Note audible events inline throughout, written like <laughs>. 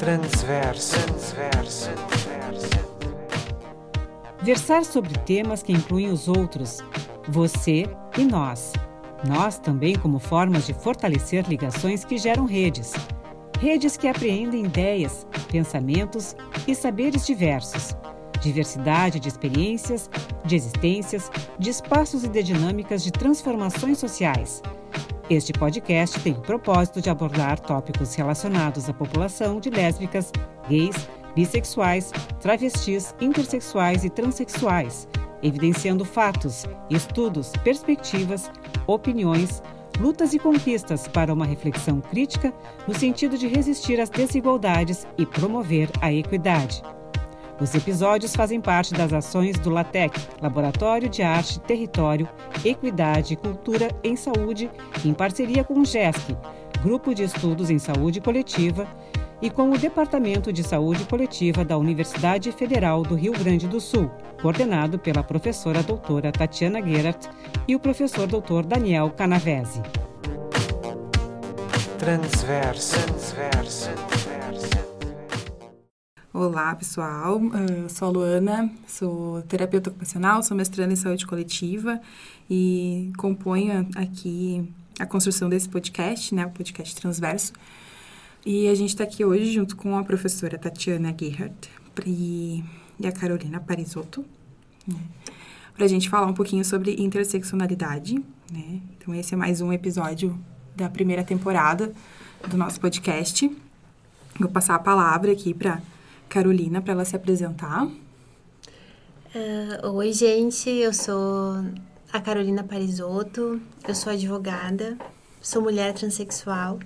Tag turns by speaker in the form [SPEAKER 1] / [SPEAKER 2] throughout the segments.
[SPEAKER 1] Transverso.
[SPEAKER 2] Versar sobre temas que incluem os outros, você e nós. Nós também como formas de fortalecer ligações que geram redes. Redes que apreendem ideias, pensamentos e saberes diversos. Diversidade de experiências, de existências, de espaços e de dinâmicas de transformações sociais. Este podcast tem o propósito de abordar tópicos relacionados à população de lésbicas, gays, bissexuais, travestis, intersexuais e transexuais, evidenciando fatos, estudos, perspectivas, opiniões, lutas e conquistas para uma reflexão crítica no sentido de resistir às desigualdades e promover a equidade. Os episódios fazem parte das ações do LATEC, Laboratório de Arte, Território, Equidade e Cultura em Saúde, em parceria com o GESC, Grupo de Estudos em Saúde Coletiva, e com o Departamento de Saúde Coletiva da Universidade Federal do Rio Grande do Sul, coordenado pela professora doutora Tatiana Gerhardt e o professor doutor Daniel Canavese.
[SPEAKER 1] Transverso. Transverso.
[SPEAKER 3] Olá, pessoal. Eu sou a Luana, sou terapeuta ocupacional, sou mestranda em saúde coletiva e componho aqui a construção desse podcast, né, o podcast Transverso. E a gente está aqui hoje junto com a professora Tatiana Gerhardt e, a Carolina Parisotto, né, para a gente falar um pouquinho sobre interseccionalidade. Né? Então, esse é mais um episódio da primeira temporada do nosso podcast. Vou passar a palavra aqui para Carolina para ela se apresentar.
[SPEAKER 4] Uh, oi, gente, eu sou a Carolina Parisotto, eu sou advogada, sou mulher transexual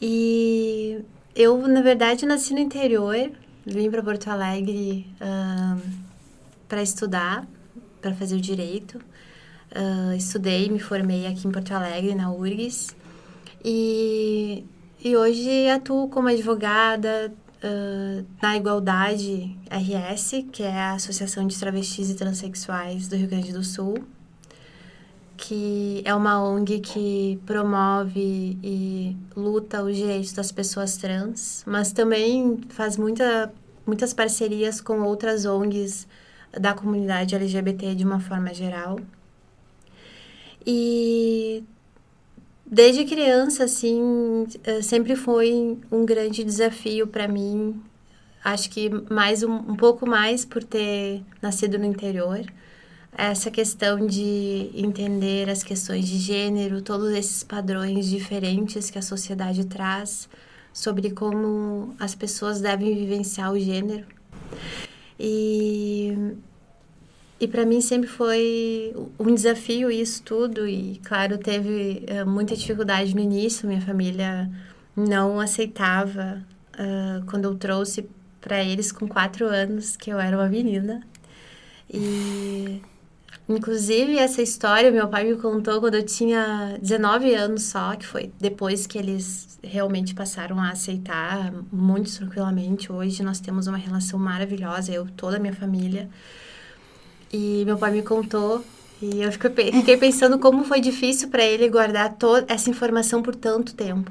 [SPEAKER 4] e eu, na verdade, nasci no interior, vim para Porto Alegre uh, para estudar, para fazer o direito. Uh, estudei, me formei aqui em Porto Alegre, na URGS, e, e hoje atuo como advogada, uh, na Igualdade RS, que é a Associação de Travestis e Transsexuais do Rio Grande do Sul, que é uma ONG que promove e luta os direitos das pessoas trans, mas também faz muita, muitas parcerias com outras ONGs da comunidade LGBT de uma forma geral. E Desde criança, assim, eh, sempre foi um grande desafio para mim. Acho que mais um, um pouco mais por ter nascido no interior. Essa questão de entender as questões de gênero, todos esses padrões diferentes que a sociedade traz sobre como as pessoas devem vivenciar o gênero. E e para mim sempre foi um desafio isso tudo. E claro teve uh, muita dificuldade no início. Minha família não aceitava uh, quando eu trouxe para eles com quatro anos que eu era uma menina. E inclusive essa história meu pai me contou quando eu tinha 19 anos só que foi depois que eles realmente passaram a aceitar muito tranquilamente. Hoje nós temos uma relação maravilhosa eu toda a minha família e meu pai me contou e eu fiquei pensando como foi difícil para ele guardar toda essa informação por tanto tempo.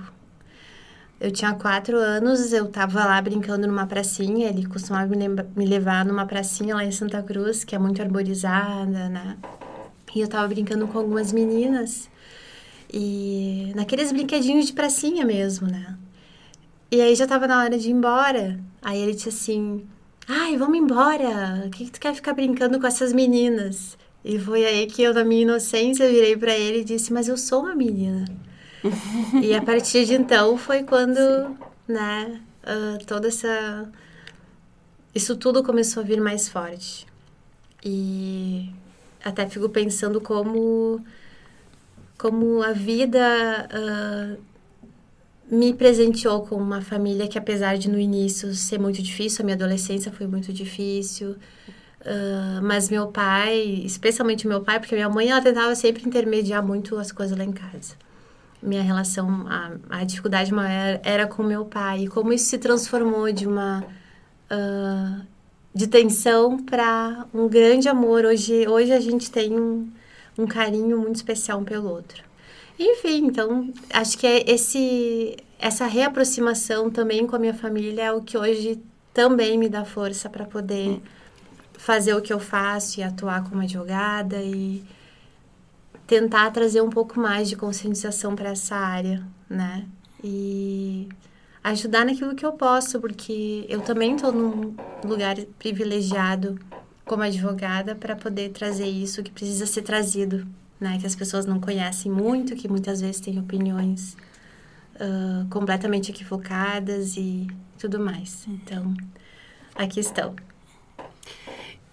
[SPEAKER 4] Eu tinha quatro anos, eu estava lá brincando numa pracinha, ele costumava me levar numa pracinha lá em Santa Cruz, que é muito arborizada, né? E eu estava brincando com algumas meninas, e naqueles brinquedinhos de pracinha mesmo, né? E aí já estava na hora de ir embora. Aí ele disse assim: Ai, vamos embora. O que, que tu quer ficar brincando com essas meninas? E foi aí que eu, na minha inocência, virei para ele e disse: Mas eu sou uma menina. <laughs> e a partir de então foi quando, Sim. né, uh, toda essa. Isso tudo começou a vir mais forte. E até fico pensando como. Como a vida uh, me presenteou com uma família que, apesar de no início ser muito difícil, a minha adolescência foi muito difícil. Uh, mas meu pai, especialmente meu pai, porque minha mãe ela tentava sempre intermediar muito as coisas lá em casa. Minha relação, a, a dificuldade maior era com meu pai. E como isso se transformou de uma. Uh, de tensão para um grande amor. Hoje, hoje a gente tem um, um carinho muito especial um pelo outro. Enfim, então, acho que é esse essa reaproximação também com a minha família é o que hoje também me dá força para poder fazer o que eu faço e atuar como advogada e tentar trazer um pouco mais de conscientização para essa área, né? E ajudar naquilo que eu posso, porque eu também estou num lugar privilegiado como advogada para poder trazer isso que precisa ser trazido, né? Que as pessoas não conhecem muito, que muitas vezes têm opiniões uh, completamente equivocadas e tudo mais. Então, aqui estão.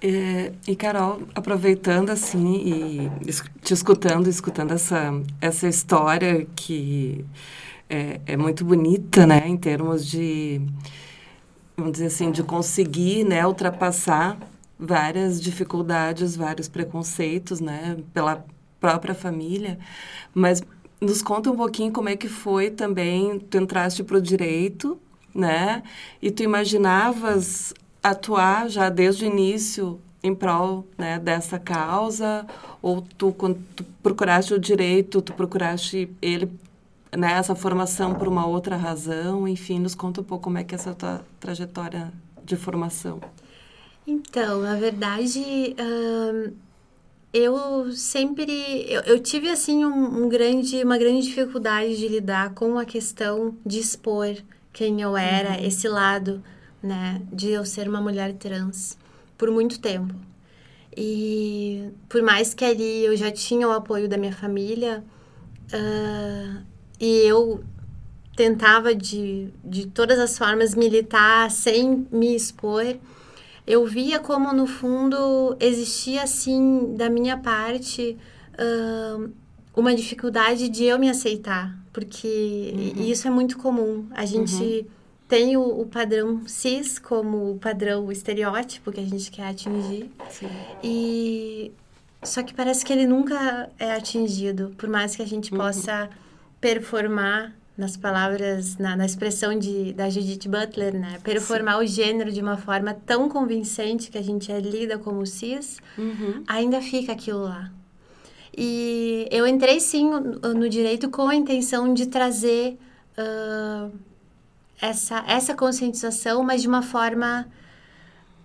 [SPEAKER 5] É, e Carol, aproveitando assim e te escutando, escutando essa, essa história que é, é muito bonita, né, em termos de, vamos dizer assim, de conseguir, né, ultrapassar várias dificuldades, vários preconceitos, né, pela própria família, mas nos conta um pouquinho como é que foi também, tu entraste para o direito, né? E tu imaginavas atuar já desde o início em prol né, dessa causa? Ou tu, quando tu procuraste o direito, tu procuraste ele, né, essa formação por uma outra razão? Enfim, nos conta um pouco como é que é essa tua trajetória de formação.
[SPEAKER 4] Então, na verdade, eu sempre eu, eu tive assim um, um, grande uma grande dificuldade de lidar com a questão de expor quem eu era uhum. esse lado né de eu ser uma mulher trans por muito tempo e por mais que ali eu já tinha o apoio da minha família uh, e eu tentava de, de todas as formas militar sem me expor eu via como no fundo existia assim da minha parte uh, uma dificuldade de eu me aceitar porque uhum. isso é muito comum a gente uhum. tem o, o, padrão cis como o padrão o estereótipo que a gente quer atingir Sim. e só que parece que ele nunca é atingido por mais que a gente uhum. possa performar nas palavras, na, na, expressão de, da Judith Butler, né? Performar Sim. o gênero de uma forma tão convincente que a gente é lida como cis, uhum. ainda fica aquilo lá. E eu entrei, sim, no, direito com a intenção de trazer uh, essa, essa conscientização, mas de uma forma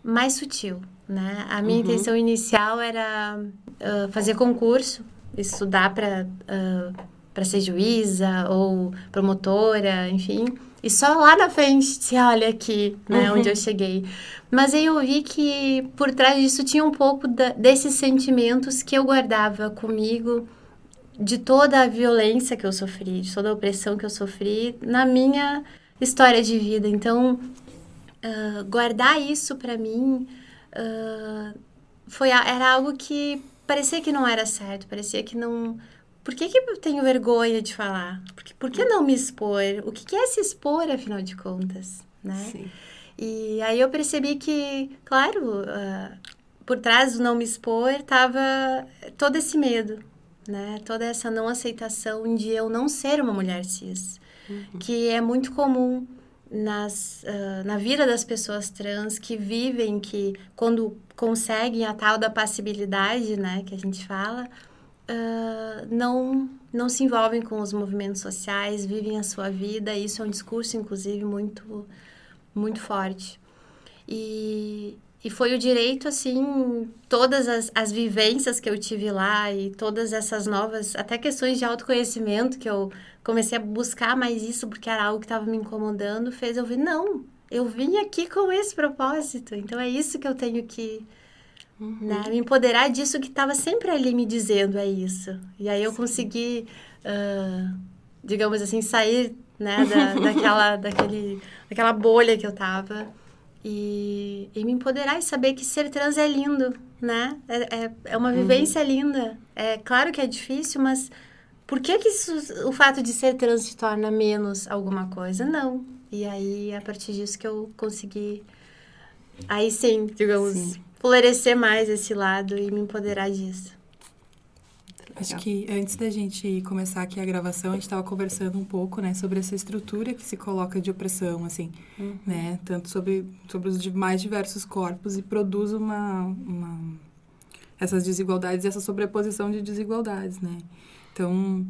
[SPEAKER 4] mais sutil, né? A minha uhum. intenção inicial era uh, fazer concurso, estudar para... Uh, para ser juíza ou promotora, enfim. E só lá na frente se olha aqui, né, uhum. onde eu cheguei. Mas aí eu vi que por trás disso tinha um pouco da, desses sentimentos que eu guardava comigo, de toda a violência que eu sofri, de toda a opressão que eu sofri na minha história de vida. Então, uh, guardar isso para mim uh, foi, era algo que parecia que não era certo, parecia que não por que, que eu tenho vergonha de falar? Por que, por que não me expor? O que, que é se expor, afinal de contas? Né? Sim. E aí eu percebi que, claro, uh, por trás do não me expor estava todo esse medo, né? Toda essa não aceitação de eu não ser uma mulher cis, uhum. que é muito comum nas, uh, na vida das pessoas trans que vivem, que quando conseguem a tal da passibilidade, né, que a gente fala, uh, não não se envolvem com os movimentos sociais, vivem a sua vida. Isso é um discurso, inclusive, muito muito forte. E, e foi o direito, assim, todas as, as vivências que eu tive lá e todas essas novas, até questões de autoconhecimento que eu comecei a buscar mais isso porque era algo que estava me incomodando, fez eu ver, não, eu vim aqui com esse propósito, então é isso que eu tenho que, Uhum. Né? Me empoderar disso que estava sempre ali me dizendo é isso. E aí eu Sim. consegui, uh, digamos assim, sair né, da, <laughs> daquela, daquele, daquela bolha que eu estava e, e me empoderar e saber que ser trans é lindo, né? É, é, é uma uhum. vivência uhum. linda. É claro que é difícil, mas por que, que isso, o fato de ser trans se torna menos alguma coisa? Não. E aí, a partir disso que eu consegui... Aí sim, digamos... Sim florescer mais esse lado e me empoderar disso.
[SPEAKER 3] Acho que antes da gente começar aqui a gravação, a gente estava conversando um pouco, né, sobre essa estrutura que se coloca de opressão, assim, uhum. né, tanto sobre, sobre os mais diversos corpos e produz uma, uma essas desigualdades e essa sobreposição de desigualdades, né. Então,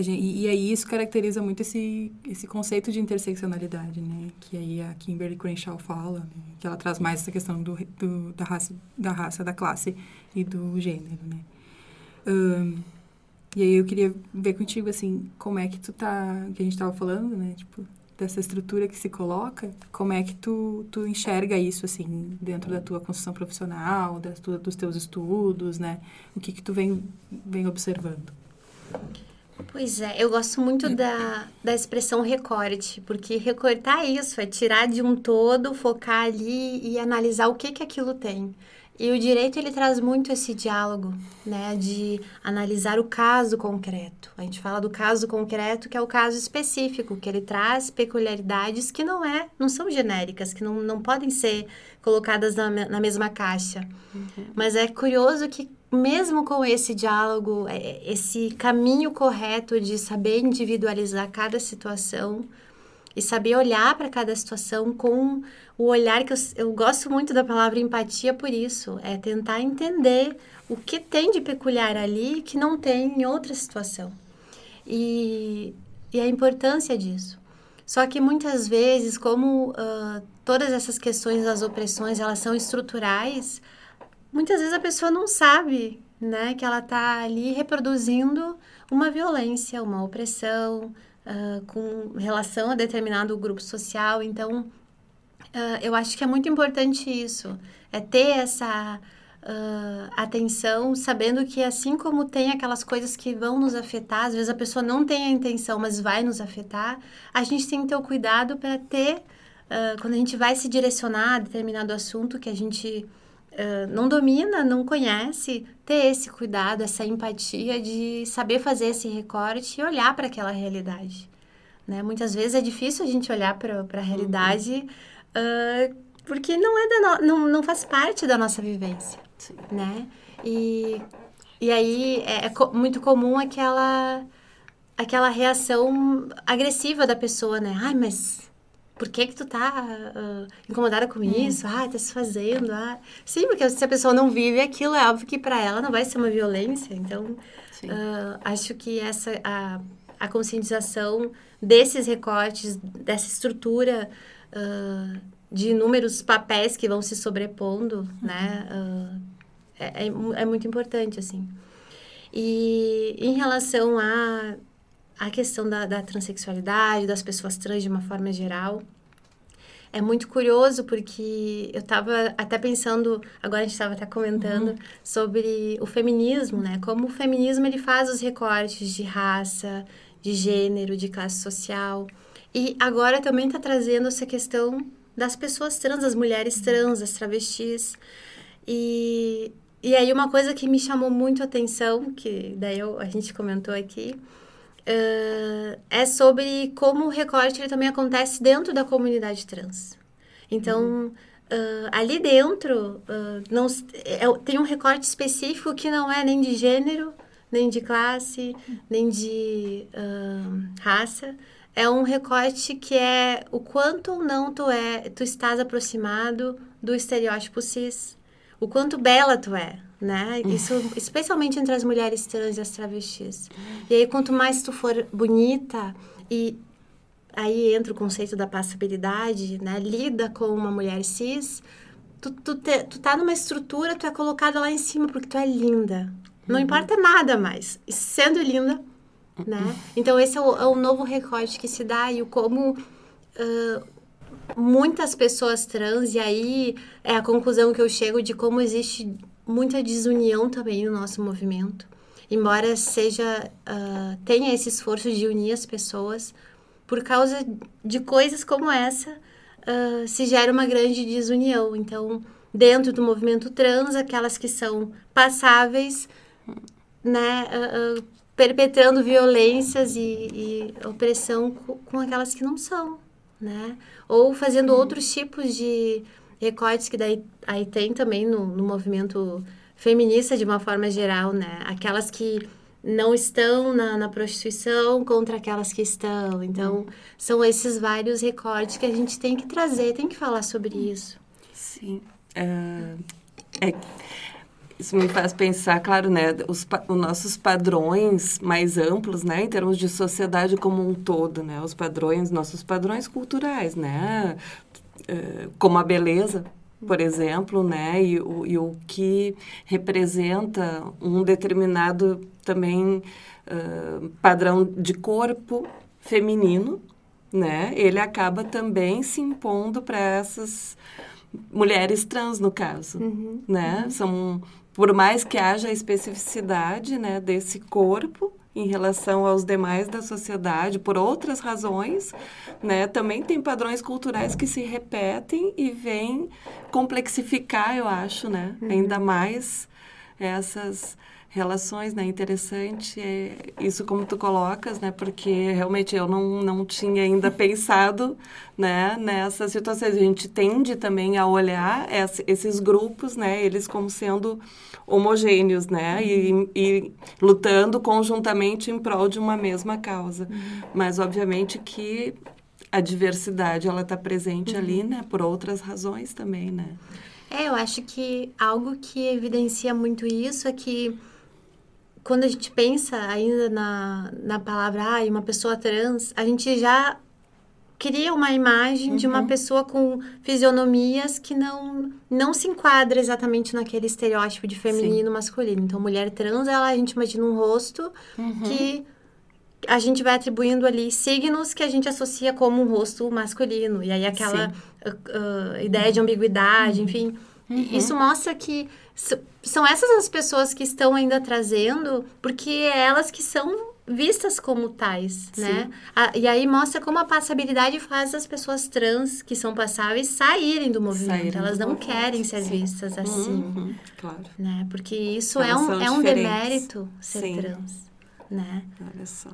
[SPEAKER 3] Gente, e, e, aí isso caracteriza muito esse, esse conceito de interseccionalidade, né? Que aí a Kimberly Crenshaw fala, né? que ela traz mais essa questão do, do, da, raça, da raça, da classe e do gênero, né? Um, e aí eu queria ver contigo, assim, como é que tu tá... Que a gente tava falando, né? Tipo, dessa estrutura que se coloca, como é que tu, tu enxerga isso, assim, dentro da tua construção profissional, da dos teus estudos, né? O que que tu vem, vem observando?
[SPEAKER 4] Pois é, eu gosto muito da, da expressão recorte, porque recortar isso é tirar de um todo, focar ali e analisar o que que aquilo tem. E o direito ele traz muito esse diálogo, né, de analisar o caso concreto. A gente fala do caso concreto, que é o caso específico, que ele traz peculiaridades que não é, não são genéricas, que não, não podem ser colocadas na, na mesma caixa. Uhum. Mas é curioso que mesmo com esse diálogo, é, esse caminho correto de saber individualizar cada situação e saber olhar para cada situação com o olhar que eu, eu gosto muito da palavra empatia por isso, é tentar entender o que tem de peculiar ali que não tem em outra situação. E, e a importância disso. Só que muitas vezes, como uh, todas essas questões das opressões, elas são estruturais, muitas vezes a pessoa não sabe, né, que ela está ali reproduzindo uma violência, uma opressão, uh, com relação a determinado grupo social. Então, uh, eu acho que é muito importante isso, é ter essa uh, atenção, sabendo que assim como tem aquelas coisas que vão nos afetar, às vezes a pessoa não tem a intenção, mas vai nos afetar, a gente tem que ter o cuidado para ter, quando a gente vai se direcionar a determinado assunto que a gente não domina, não conhece, ter esse cuidado, essa empatia de saber fazer esse recorte e olhar para aquela realidade. Né? Muitas vezes é difícil a gente olhar para a realidade uhum. uh, porque não, é da no, não, não faz parte da nossa vivência. Sim. Né? E, e aí é, é co muito comum aquela, aquela reação agressiva da pessoa, né? Ai, mas por que que tu tá uh, incomodada com hum. isso? Ah, tá se fazendo. Ah. Sim, porque se a pessoa não vive aquilo, é óbvio que para ela não vai ser uma violência. Então, uh, acho que essa a, a conscientização desses recortes, dessa estrutura uh, de inúmeros papéis que vão se sobrepondo, uhum. né? É, é, é, muito importante, assim. E em relação a a questão da, da transexualidade, das pessoas trans de uma forma geral. É muito curioso porque eu estava até pensando, agora a gente estava até comentando uhum. sobre o feminismo, né? Como o feminismo ele faz os recortes de raça, de gênero, de classe social. E agora também está trazendo essa questão das pessoas trans, das mulheres trans, das travestis. E, e aí uma coisa que me chamou muito a atenção, que daí eu, a gente comentou aqui, uh, é sobre como o recorte ele também acontece dentro da comunidade trans. Então, uhum. uh, ali dentro, uh, não, é, tem um recorte específico que não é nem de gênero, nem de classe, nem de raça. É um recorte que é o quanto ou não tu, é, tu estás aproximado do estereótipo cis, o quanto bela tu é, né? Isso, especialmente entre as mulheres trans e as travestis. E aí, quanto mais tu for bonita e aí entra o conceito da passabilidade, né? Lida com uma mulher cis, tu, tu, te, tu tá numa estrutura, tu é colocada lá em cima porque tu é linda. Não uhum. importa nada mais. E sendo linda, né? Então, esse é o, é o novo recorte que se dá e o como... Uh, muitas pessoas trans, e aí é a conclusão que eu chego de como existe muita desunião também no nosso movimento. Embora seja uh, tenha esse esforço de unir as pessoas, por causa de coisas como essa, uh, se gera uma grande desunião. Então, dentro do movimento trans, aquelas que são passáveis, né, uh, perpetrando violências e, e opressão com, com, aquelas que não são, né? Ou fazendo uhum. outros tipos de recortes que daí aí tem também no, no movimento feminista de uma forma geral, né? Aquelas que não estão na, na, prostituição contra aquelas que estão. Então, são esses vários recortes que a gente tem que trazer, tem que falar sobre isso.
[SPEAKER 5] Sim. Uh, é, isso me faz pensar, claro, né, os, os, nossos padrões mais amplos, né, em termos de sociedade como um todo, né, os padrões, nossos padrões culturais, né, como a beleza, por exemplo, né, e o, e o que representa um determinado também uh, padrão de corpo feminino, né, ele acaba também se impondo para essas mulheres trans, no caso, uhum, né, uhum. são por mais que haja a especificidade né, desse corpo em relação aos demais da sociedade, por outras razões, né, também tem padrões culturais que se repetem e vêm complexificar, eu acho, né, uhum. ainda mais essas relações, né? Interessante é isso como tu colocas, né? Porque realmente eu não, não tinha ainda <laughs> pensado, né? Nessas situações. A gente tende também a olhar esses grupos, né? Eles como sendo homogêneos, né? E, e lutando conjuntamente em prol de uma mesma causa. Uhum. Mas, obviamente, que a diversidade, ela está presente uhum. ali, né? Por outras razões também, né?
[SPEAKER 4] É, eu acho que algo que evidencia muito isso é que quando a gente pensa ainda na, na palavra, ah, uma pessoa trans, a gente já cria uma imagem uhum. de uma uhum. pessoa com fisionomias que não não se enquadra exatamente naquele estereótipo de feminino Sim. masculino. Então, mulher trans, ela a gente imagina um rosto uhum. que a gente vai atribuindo ali signos que a gente associa como um rosto masculino. E aí aquela uh, uh, ideia de ambiguidade, uhum. enfim. Uhum. Isso mostra que são essas as pessoas que estão ainda trazendo, porque é elas que são vistas como tais, Sim. né? A, e aí mostra como a passabilidade faz as pessoas trans que são passáveis saírem do movimento. Saírem Elas não movimento. querem ser Sim. vistas assim. Uhum, claro. Né? Porque isso é um, é um demérito ser Sim. trans, né?
[SPEAKER 5] Olha só.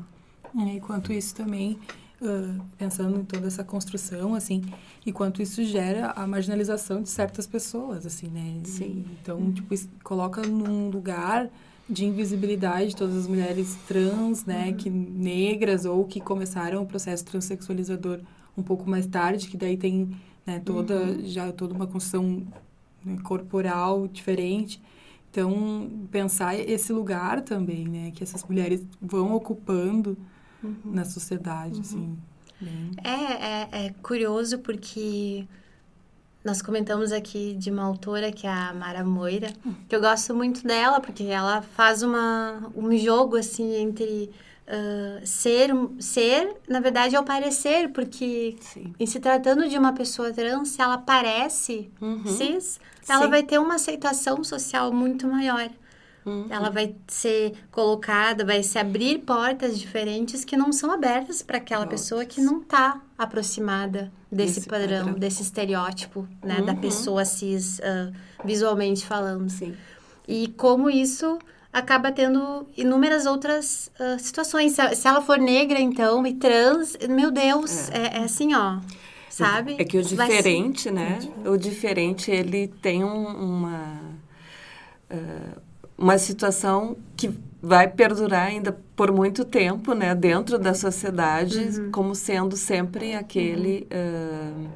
[SPEAKER 3] É, enquanto isso também, uh, pensando em toda essa construção, assim, e quanto isso gera a marginalização de certas pessoas, assim, né?
[SPEAKER 5] Sim.
[SPEAKER 3] Então, tipo, coloca num lugar de invisibilidade de todas as mulheres trans, né, uhum. que negras ou que começaram o processo transexualizador um pouco mais tarde, que daí tem, né, toda uhum. já toda uma construção né, corporal diferente. Então, pensar esse lugar também, né, que essas mulheres vão ocupando uhum. na sociedade, assim. Uhum.
[SPEAKER 4] Bem... É, é, é curioso porque nós comentamos aqui de uma autora que é a Mara Moira, que eu gosto muito dela, porque ela faz uma, um jogo, assim, entre uh, ser, ser, na verdade, é o parecer, porque Sim. em se tratando de uma pessoa trans, se ela parece uhum. cis, ela Sim. vai ter uma aceitação social muito maior. Uhum. Ela vai ser colocada, vai se abrir portas diferentes que não são abertas para aquela pessoa que não está aproximada desse Esse padrão, padrão, desse estereótipo, né, uhum. da pessoa cis, uh, visualmente falando.
[SPEAKER 5] Sim.
[SPEAKER 4] E como isso acaba tendo inúmeras outras uh, situações. Se, se, ela for negra, então, e trans, meu Deus, é, é, é assim, ó sabe?
[SPEAKER 5] É que o diferente, né? O diferente, ele tem um, uma... Uh, uma situação que vai perdurar ainda por muito tempo, né, dentro da sociedade, uhum. como sendo sempre aquele uh,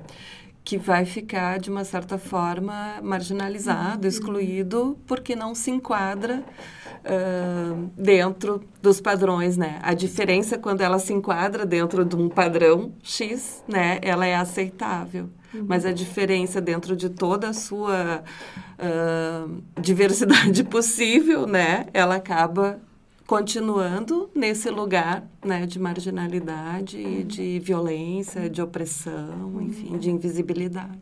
[SPEAKER 5] que vai ficar de uma certa forma marginalizado, uhum. excluído, porque não se enquadra uh, dentro dos padrões, né? A diferença quando ela se enquadra dentro de um padrão X, né, ela é aceitável. Uhum. Mas a diferença dentro de toda a sua uh, diversidade <laughs> possível, né? Ela acaba continuando nesse lugar né, de marginalidade, uhum. de violência, de opressão, enfim, de invisibilidade.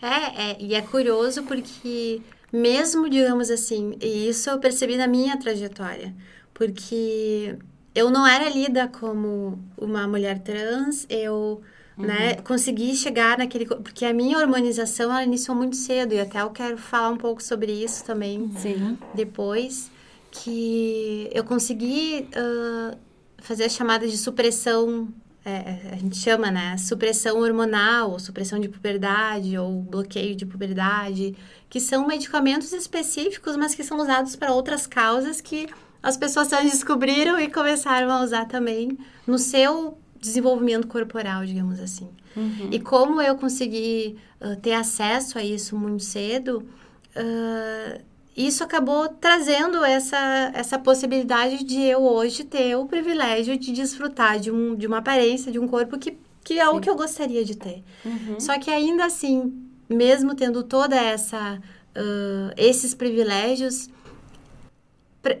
[SPEAKER 4] É, é, e é curioso porque mesmo, digamos assim, e isso eu percebi na minha trajetória, porque eu não era lida como uma mulher trans, eu uhum. né, consegui chegar naquele... Porque a minha hormonização, ela iniciou muito cedo, e até eu quero falar um pouco sobre isso também
[SPEAKER 5] Sim.
[SPEAKER 4] depois, que eu consegui uh, fazer as chamadas de supressão é, a gente chama, né, supressão hormonal, ou supressão de puberdade, ou bloqueio de puberdade, que são medicamentos específicos, mas que são usados para outras causas que as pessoas descobriram e começaram a usar também no seu desenvolvimento corporal, digamos assim. Uhum. E como eu consegui uh, ter acesso a isso muito cedo, uh, isso acabou trazendo essa, essa possibilidade de eu hoje ter o privilégio de desfrutar de, um, de uma aparência, de um corpo que, que é Sim. o que eu gostaria de ter. Uhum. Só que ainda assim, mesmo tendo toda essa uh, esses privilégios,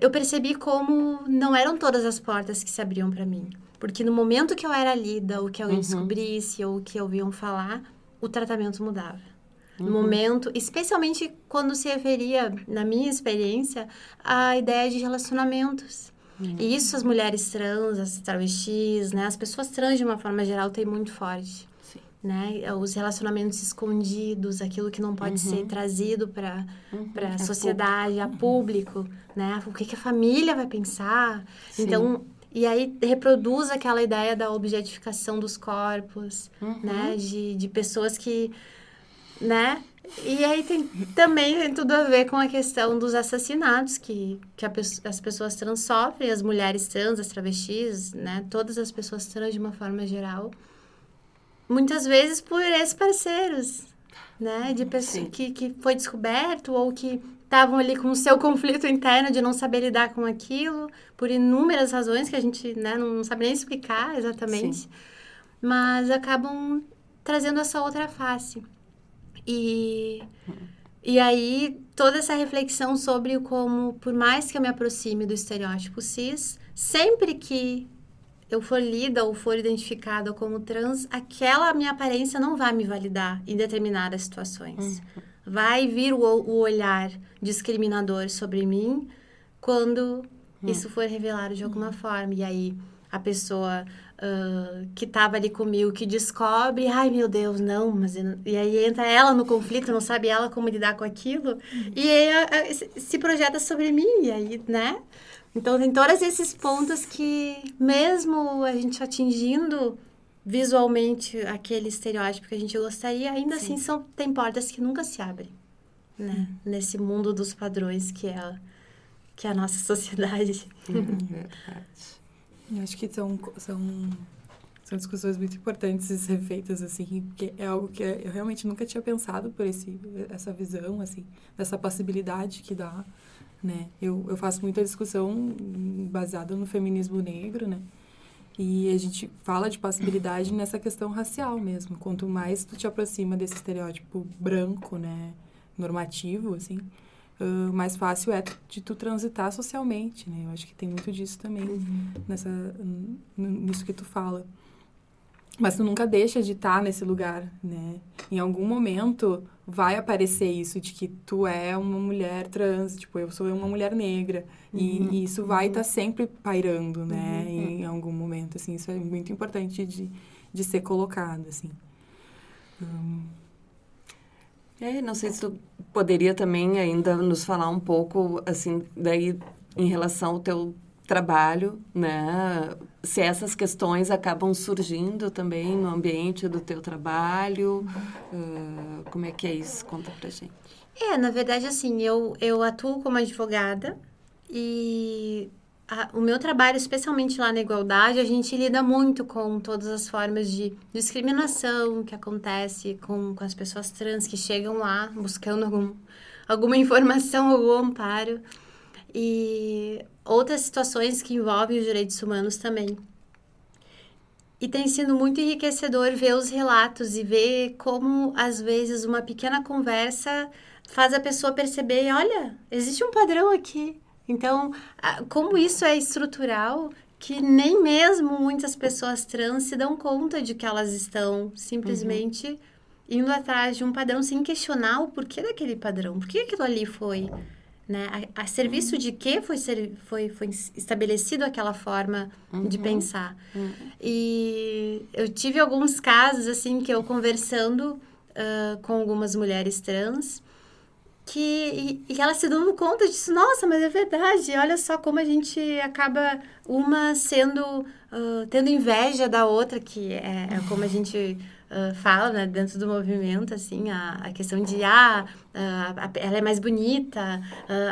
[SPEAKER 4] eu percebi como não eram todas as portas que se abriam para mim. Porque no momento que eu era lida, ou que alguém uhum. descobrisse, ou que ouviam falar, o tratamento mudava. No uhum. momento, especialmente quando se referia, na minha experiência, à ideia de relacionamentos. Uhum. E isso as mulheres trans, as travestis, né? As pessoas trans, de uma forma geral, têm muito forte. Sim. Né? Os relacionamentos escondidos, aquilo que não pode uhum. ser trazido para uhum. a sociedade, a público, né? O que, que a família vai pensar. Sim. Então, e aí reproduz aquela ideia da objetificação dos corpos, uhum. né? De, de pessoas que né? E aí tem, também tem tudo a ver com a questão dos assassinatos que, que a, as pessoas trans sofrem, as mulheres trans, as travestis, né? Todas as pessoas trans de uma forma geral. Muitas vezes por ex-parceiros, né? De pessoas que, que foi descoberto ou que estavam ali com o seu <laughs> conflito interno de não saber lidar com aquilo, por inúmeras razões que a gente né, não sabe nem explicar exatamente. Sim. Mas acabam trazendo essa outra face. E, e aí, toda essa reflexão sobre como, por mais que eu me aproxime do estereótipo cis, sempre que eu for lida ou for identificada como trans, aquela minha aparência não vai me validar em determinadas situações. Uhum. Vai vir o, o, olhar discriminador sobre mim quando uhum. isso for revelado de alguma uhum. forma. E aí a pessoa uh, que estava ali comigo, que descobre, ai meu Deus, não, mas e aí entra ela no conflito, não sabe ela como lidar com aquilo, uhum. e aí se projeta sobre mim, e aí, né? Então tem todos esses pontos que, mesmo a gente atingindo visualmente aquele estereótipo que a gente gostaria, ainda Sim. assim são, tem portas que nunca se abrem, né? Hum. Nesse mundo dos padrões que é, que é a nossa <laughs> sociedade.
[SPEAKER 5] Hum, verdade.
[SPEAKER 3] Acho que são, são, são discussões muito importantes e ser feitas, assim, porque é algo que eu realmente nunca tinha pensado por esse, essa visão, assim, dessa possibilidade que dá, né? Eu, eu faço muita discussão baseada no feminismo negro, né? E a gente fala de possibilidade nessa questão racial mesmo. Quanto mais tu te aproxima desse estereótipo branco, né, normativo, assim, uh, mais fácil é de tu transitar socialmente, né? Eu acho que tem muito disso também uhum. nessa nisso que tu fala. Mas tu nunca deixa de estar nesse lugar, né? Em algum momento vai aparecer isso de que tu é uma mulher trans, tipo, eu sou uma mulher negra. Uhum. E, e, isso vai estar tá sempre pairando, né? Uhum. Em algum momento, assim. Isso é muito importante de, de ser colocado, assim.
[SPEAKER 5] É, não sei se tu poderia também ainda nos falar um pouco, assim, daí em relação ao teu trabalho, né? Se essas questões acabam surgindo também no ambiente do teu trabalho, uh, como é que é isso? Conta pra gente.
[SPEAKER 4] É, na verdade, assim, eu, eu atuo como advogada e a, o meu trabalho, especialmente lá na igualdade, a gente lida muito com todas as formas de discriminação que acontece com, com as pessoas trans que chegam lá buscando algum, alguma informação, algum amparo. E outras situações que envolvem os direitos humanos também. E tem sido muito enriquecedor ver os relatos e ver como, às vezes, uma pequena conversa faz a pessoa perceber: olha, existe um padrão aqui. Então, como isso é estrutural, que nem mesmo muitas pessoas trans se dão conta de que elas estão simplesmente uhum. indo atrás de um padrão sem questionar o porquê daquele padrão, por que aquilo ali foi, né? A, a serviço de que foi, ser, foi, foi estabelecido aquela forma uhum. de pensar. Uhum. E eu tive alguns casos, assim, que eu conversando uh, com algumas mulheres trans, que e, e elas se dando conta disso, nossa, mas é verdade, olha só como a gente acaba uma sendo, uh, tendo inveja da outra, que é, é como a gente uh, fala, né, dentro do movimento, assim, a, a questão de, ah, uh, ela é mais bonita,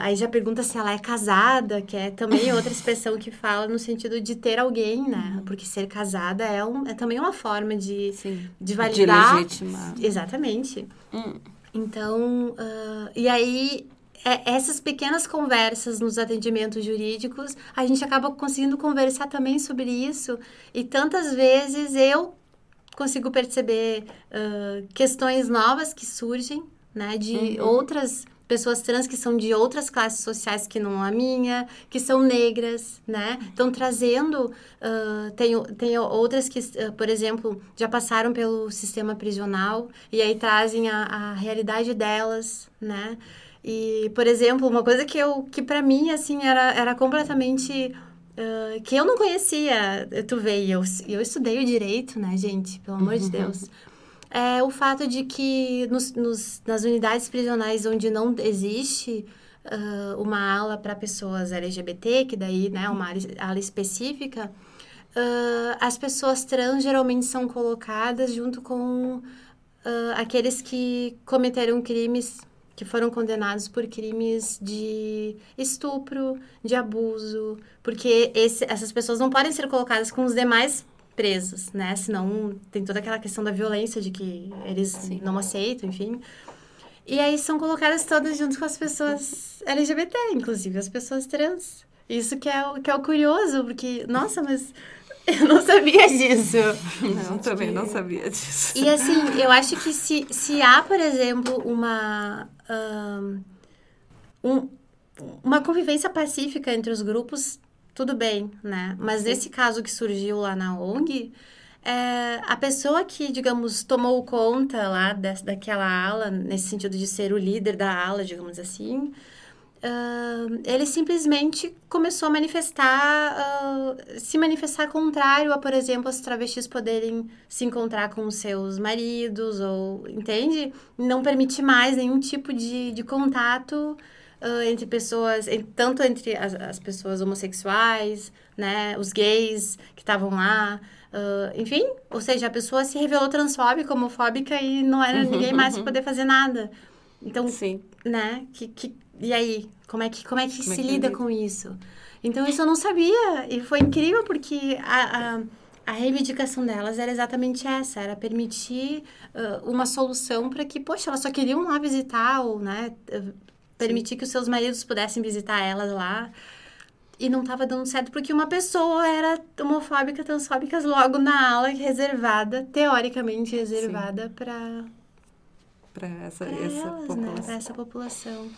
[SPEAKER 4] aí já pergunta se ela é casada, que é também <laughs> outra expressão que fala no sentido de ter alguém, né, uhum. porque ser casada é, um, é também uma forma de, Sim. de validar.
[SPEAKER 5] De legitimar.
[SPEAKER 4] Exatamente.
[SPEAKER 5] Hum
[SPEAKER 4] Então, uh, e aí é, essas pequenas conversas nos atendimentos jurídicos, a gente acaba conseguindo conversar também sobre isso. E tantas vezes eu consigo perceber uh, questões novas que surgem, né, de uhum. outras pessoas trans que são de outras classes sociais que não a minha, que são negras, né? Estão trazendo, uh, tem, tem outras que, uh, por exemplo, já passaram pelo sistema prisional e aí trazem a, a realidade delas, né? E, por exemplo, uma coisa que eu, que para mim, assim, era, era completamente... Uh, que eu não conhecia, tu veio, eu, eu estudei o direito, né, gente? Pelo amor de uhum. Deus é o fato de que nos, nos, nas unidades prisionais onde não existe uh, uma ala para pessoas LGBT, que daí né, uma ala específica, uh, as pessoas trans geralmente são colocadas junto com aqueles que cometeram crimes que foram condenados por crimes de estupro, de abuso, porque esse, essas pessoas não podem ser colocadas com os demais presos, né? Senão tem toda aquela questão da violência de que eles Sim. não aceitam, enfim. E aí são colocadas todas junto com as pessoas LGBT, inclusive as pessoas trans. Isso que é o, que é o curioso, porque, nossa, mas <laughs> eu não sabia disso.
[SPEAKER 5] Não, também não sabia disso.
[SPEAKER 4] E assim, eu acho que se, se há, por exemplo, uma. Um, uma convivência pacífica entre os grupos, tudo bem, né? Mas nesse caso que surgiu lá na ONG, é, a pessoa que, digamos, tomou conta lá dessa, daquela ala, nesse sentido de ser o líder da ala, digamos assim, uh, ele simplesmente começou a manifestar, uh, se manifestar contrário a, por exemplo, as travestis poderem se encontrar com seus maridos, ou, entende? Não permitir mais nenhum tipo de, de contato uh, entre pessoas, tanto entre as, as, pessoas homossexuais, né, os gays que estavam lá, uh, enfim, ou seja, a pessoa se revelou transfóbica, homofóbica e não era ninguém mais para poder fazer nada. Então, Sim. né, que, que, e aí, como é que, como é que como é se é que lida com isso? Então, isso eu não sabia, e foi incrível porque a, a a reivindicação delas era exatamente essa, era permitir uh, uma solução para que, poxa, elas só queriam lá visitar ou, né, permitir Sim. que os seus maridos pudessem visitar elas lá. E não estava dando certo porque uma pessoa era homofóbica, transfóbica, logo na aula reservada, teoricamente reservada para
[SPEAKER 5] para essa, essa elas, população. Né?
[SPEAKER 4] Para essa população.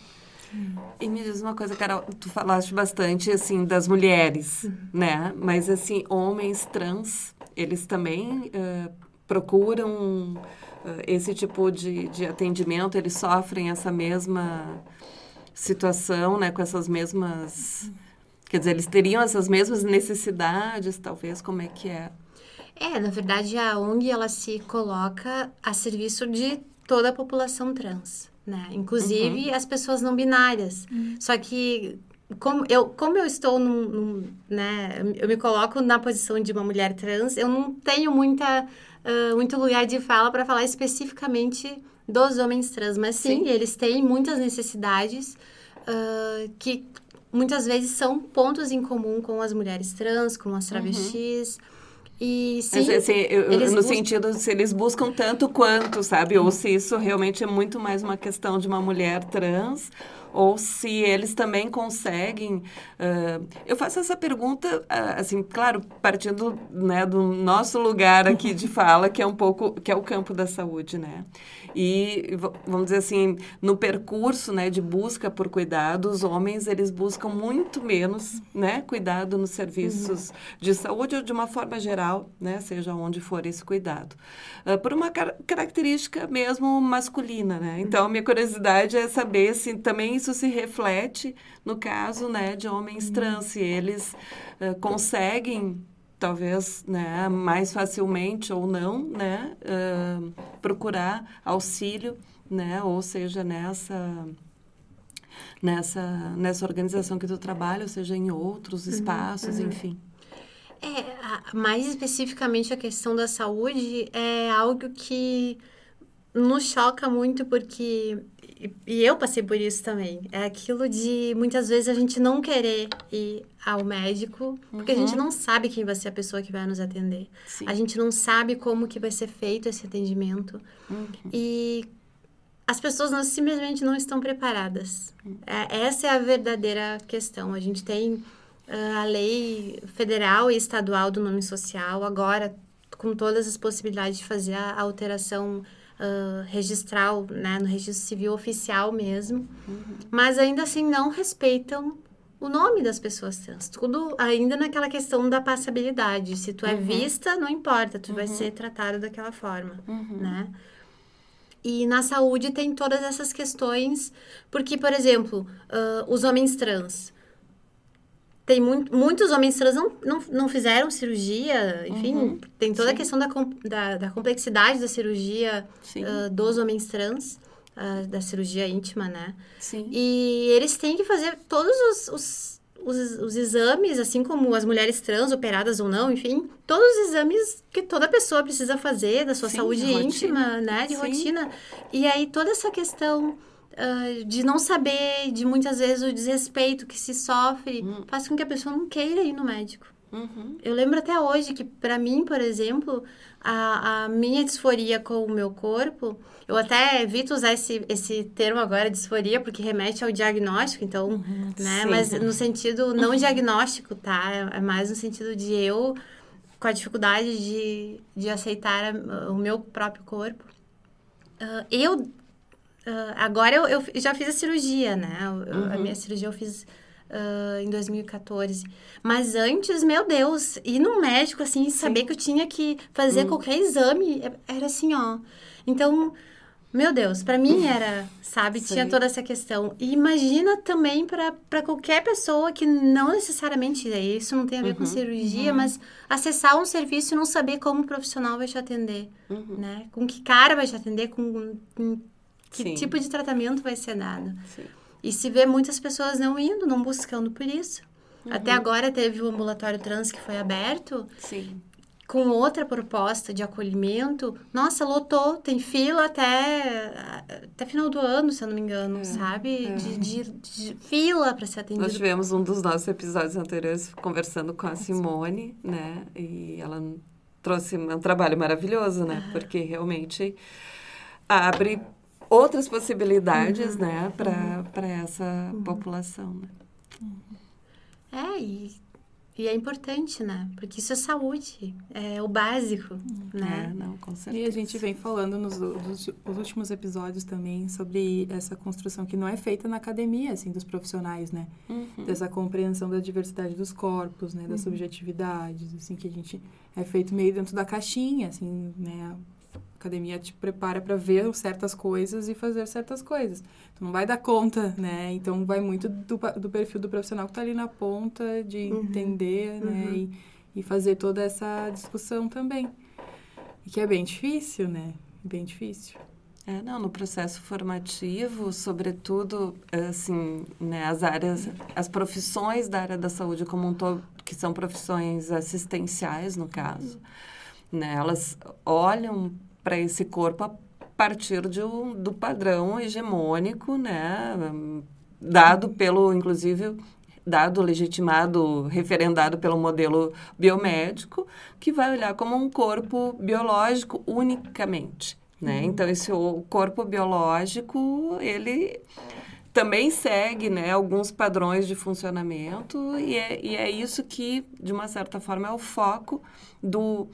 [SPEAKER 5] E me diz uma coisa, Carol, tu falaste bastante, assim, das mulheres, uhum. né? Mas, assim, homens trans, eles também uh, procuram uh, esse tipo de, de atendimento, eles sofrem essa mesma situação, né, com essas mesmas, quer dizer, eles teriam essas mesmas necessidades, talvez, como é que é?
[SPEAKER 4] É, na verdade, a ONG, ela se coloca a serviço de toda a população trans, né? Inclusive uhum. as pessoas não binárias. Uhum. Só que como eu, como eu estou num, num, né, eu me coloco na posição de uma mulher trans, eu não tenho muita, uh, muito lugar de fala para falar especificamente dos homens trans, mas sim, sim. eles têm muitas necessidades uh, que muitas vezes são pontos em comum com as mulheres trans, com as travestis. Uhum. E sim,
[SPEAKER 5] assim, eu, no buscam... sentido se eles buscam tanto quanto, sabe? Ou se isso realmente é muito mais uma questão de uma mulher trans ou se eles também conseguem. Uh, eu faço essa pergunta, uh, assim, claro, partindo né, do nosso lugar aqui de fala, que é um pouco, que é o campo da saúde, né? E, vamos dizer assim, no percurso né, de busca por cuidado, os homens, eles buscam muito menos né, cuidado nos serviços uhum. de saúde ou de uma forma geral, né, seja onde for esse cuidado. Uh, por uma car característica mesmo masculina, né? Então, minha curiosidade é saber se também isso se reflete no caso né, de homens trans, se eles uh, conseguem talvez né, mais facilmente ou não né, uh, procurar auxílio, né, ou seja, nessa nessa nessa organização que tu trabalha, ou seja, em outros uhum, espaços, uhum. enfim.
[SPEAKER 4] É, mais especificamente a questão da saúde é algo que nos choca muito porque e eu passei por isso também. É aquilo de muitas vezes a gente não querer ir ao médico, porque uhum. a gente uhum. não sabe quem vai ser a pessoa que vai nos atender. Sim. A gente não sabe como que vai ser feito esse atendimento. Uhum. E as pessoas não, simplesmente não estão preparadas. É, essa é a verdadeira questão. A gente tem uh, a lei federal e estadual do nome social, agora com todas as possibilidades de fazer a alteração uh, registral, né, no registro civil oficial mesmo, uhum. mas ainda assim não respeitam o nome das pessoas trans. Tudo ainda naquela questão da passabilidade. Se tu é uhum. é vista, não importa, tu uhum. vai ser tratado daquela forma, uhum. né? E na saúde tem todas essas questões, porque, por exemplo, uh, os homens trans. Tem muito, muitos homens trans não, não, não fizeram cirurgia, enfim, uhum. tem toda Sim. a questão da, da, da, complexidade da cirurgia uh, dos homens trans uh, da cirurgia íntima, né?
[SPEAKER 5] Sim.
[SPEAKER 4] E eles têm que fazer todos os, os, os, os, exames, assim como as mulheres trans, operadas ou não, enfim, todos os exames que toda pessoa precisa fazer da sua Sim, saúde íntima, né? De rotina. E aí toda essa questão. Uh, de não saber, de muitas vezes o desrespeito que se sofre, hum. faz com que a pessoa não queira ir no médico. Uhum. Eu lembro até hoje que, para mim, por exemplo, a, a minha disforia com o meu corpo, eu até evito usar esse, esse termo agora, disforia, porque remete ao diagnóstico, então, uhum, né? Sim. Mas no sentido não diagnóstico, tá? É, é mais no sentido de eu com a dificuldade de, de aceitar o meu próprio corpo. Uh, eu, uh, agora eu, eu já fiz a cirurgia, né? Eu, uhum. A minha cirurgia eu fiz uh, em 2014. Mas antes, meu Deus, ir no médico, assim, Sim. saber que eu tinha que fazer hum. qualquer exame, é, era assim, ó. Então, meu Deus, para mim era, sabe, Sim. tinha toda essa questão. E imagina também para qualquer pessoa que não necessariamente, isso não tem a ver uhum, com cirurgia, uhum. mas acessar um serviço e não saber como o profissional vai te atender, uhum. né? Com que cara vai te atender, com, com que Sim. tipo de tratamento vai ser dado. Sim. E se vê muitas pessoas não indo, não buscando por isso. Uhum. Até agora teve o ambulatório trans que foi aberto.
[SPEAKER 5] Sim.
[SPEAKER 4] Com outra proposta de acolhimento. Nossa, lotou, tem fila até, até final do ano, se eu não me engano, é, sabe? É. De, de, de, fila para ser atendido.
[SPEAKER 5] Nós tivemos um dos nossos episódios anteriores conversando com a Simone, né? E ela trouxe um trabalho maravilhoso, né? Porque realmente abre outras possibilidades, uhum. né, para uhum. essa uhum. população. Né?
[SPEAKER 4] É, e, e é importante, né? Porque isso é saúde, é o básico, uhum. né?
[SPEAKER 5] É, não, com certeza.
[SPEAKER 3] E a gente vem falando nos, nos últimos episódios também sobre essa construção que não é feita na academia, assim, dos profissionais, né? Uhum. Dessa compreensão da diversidade dos corpos, né? Das uhum. subjetividades, assim, que a gente é feito meio dentro da caixinha, assim, né? Academia te prepara para ver certas coisas e fazer certas coisas. Tu não vai dar conta, né? Então vai muito do, do perfil do profissional que está ali na ponta, de uhum. entender, né? Uhum. E, e fazer toda essa discussão também. E que é bem difícil, né? Bem difícil.
[SPEAKER 5] É, não, no processo formativo, sobretudo, assim, né, as áreas, as profissões da área da saúde como um todo, que são profissões assistenciais, no caso, né, elas olham para esse corpo a partir de um, do padrão hegemônico, né, dado pelo, inclusive, dado, legitimado, referendado pelo modelo biomédico, que vai olhar como um corpo biológico unicamente, né? Uhum. Então, esse o corpo biológico, ele também segue né, alguns padrões de funcionamento e é, e é isso que, de uma certa forma, é o foco do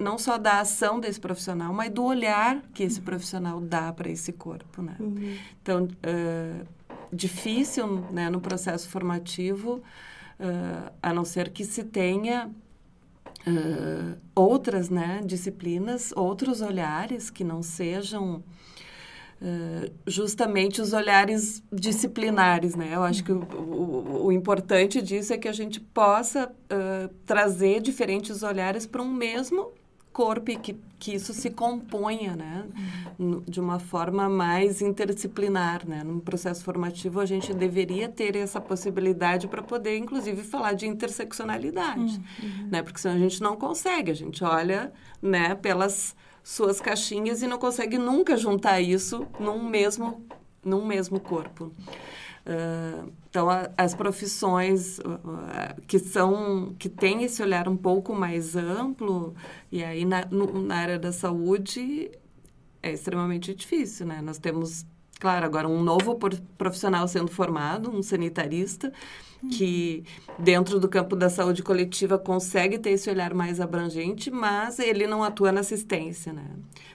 [SPEAKER 5] não só da ação desse profissional, mas do olhar que esse profissional dá para esse corpo, né? Uhum. Então, uh, difícil, né, no processo formativo, uh, a não ser que se tenha uh, outras, né, disciplinas, outros olhares que não sejam justamente os olhares disciplinares, né? Eu acho que o, o, o importante disso é que a gente possa uh, trazer diferentes olhares para um mesmo corpo e que, que isso se componha, né? De uma forma mais interdisciplinar, né? Num processo formativo, a gente deveria ter essa possibilidade para poder, inclusive, falar de interseccionalidade, uhum. né? Porque senão a gente não consegue, a gente olha, né, pelas suas caixinhas e não consegue nunca juntar isso num mesmo, num mesmo corpo. Uh, então, a, as profissões uh, que são que têm esse olhar um pouco mais amplo, e aí na, no, na área da saúde é extremamente difícil, né? Nós temos, claro, agora um novo profissional sendo formado, um sanitarista, que dentro do campo da saúde coletiva consegue ter esse olhar mais abrangente, mas ele não atua na assistência, né?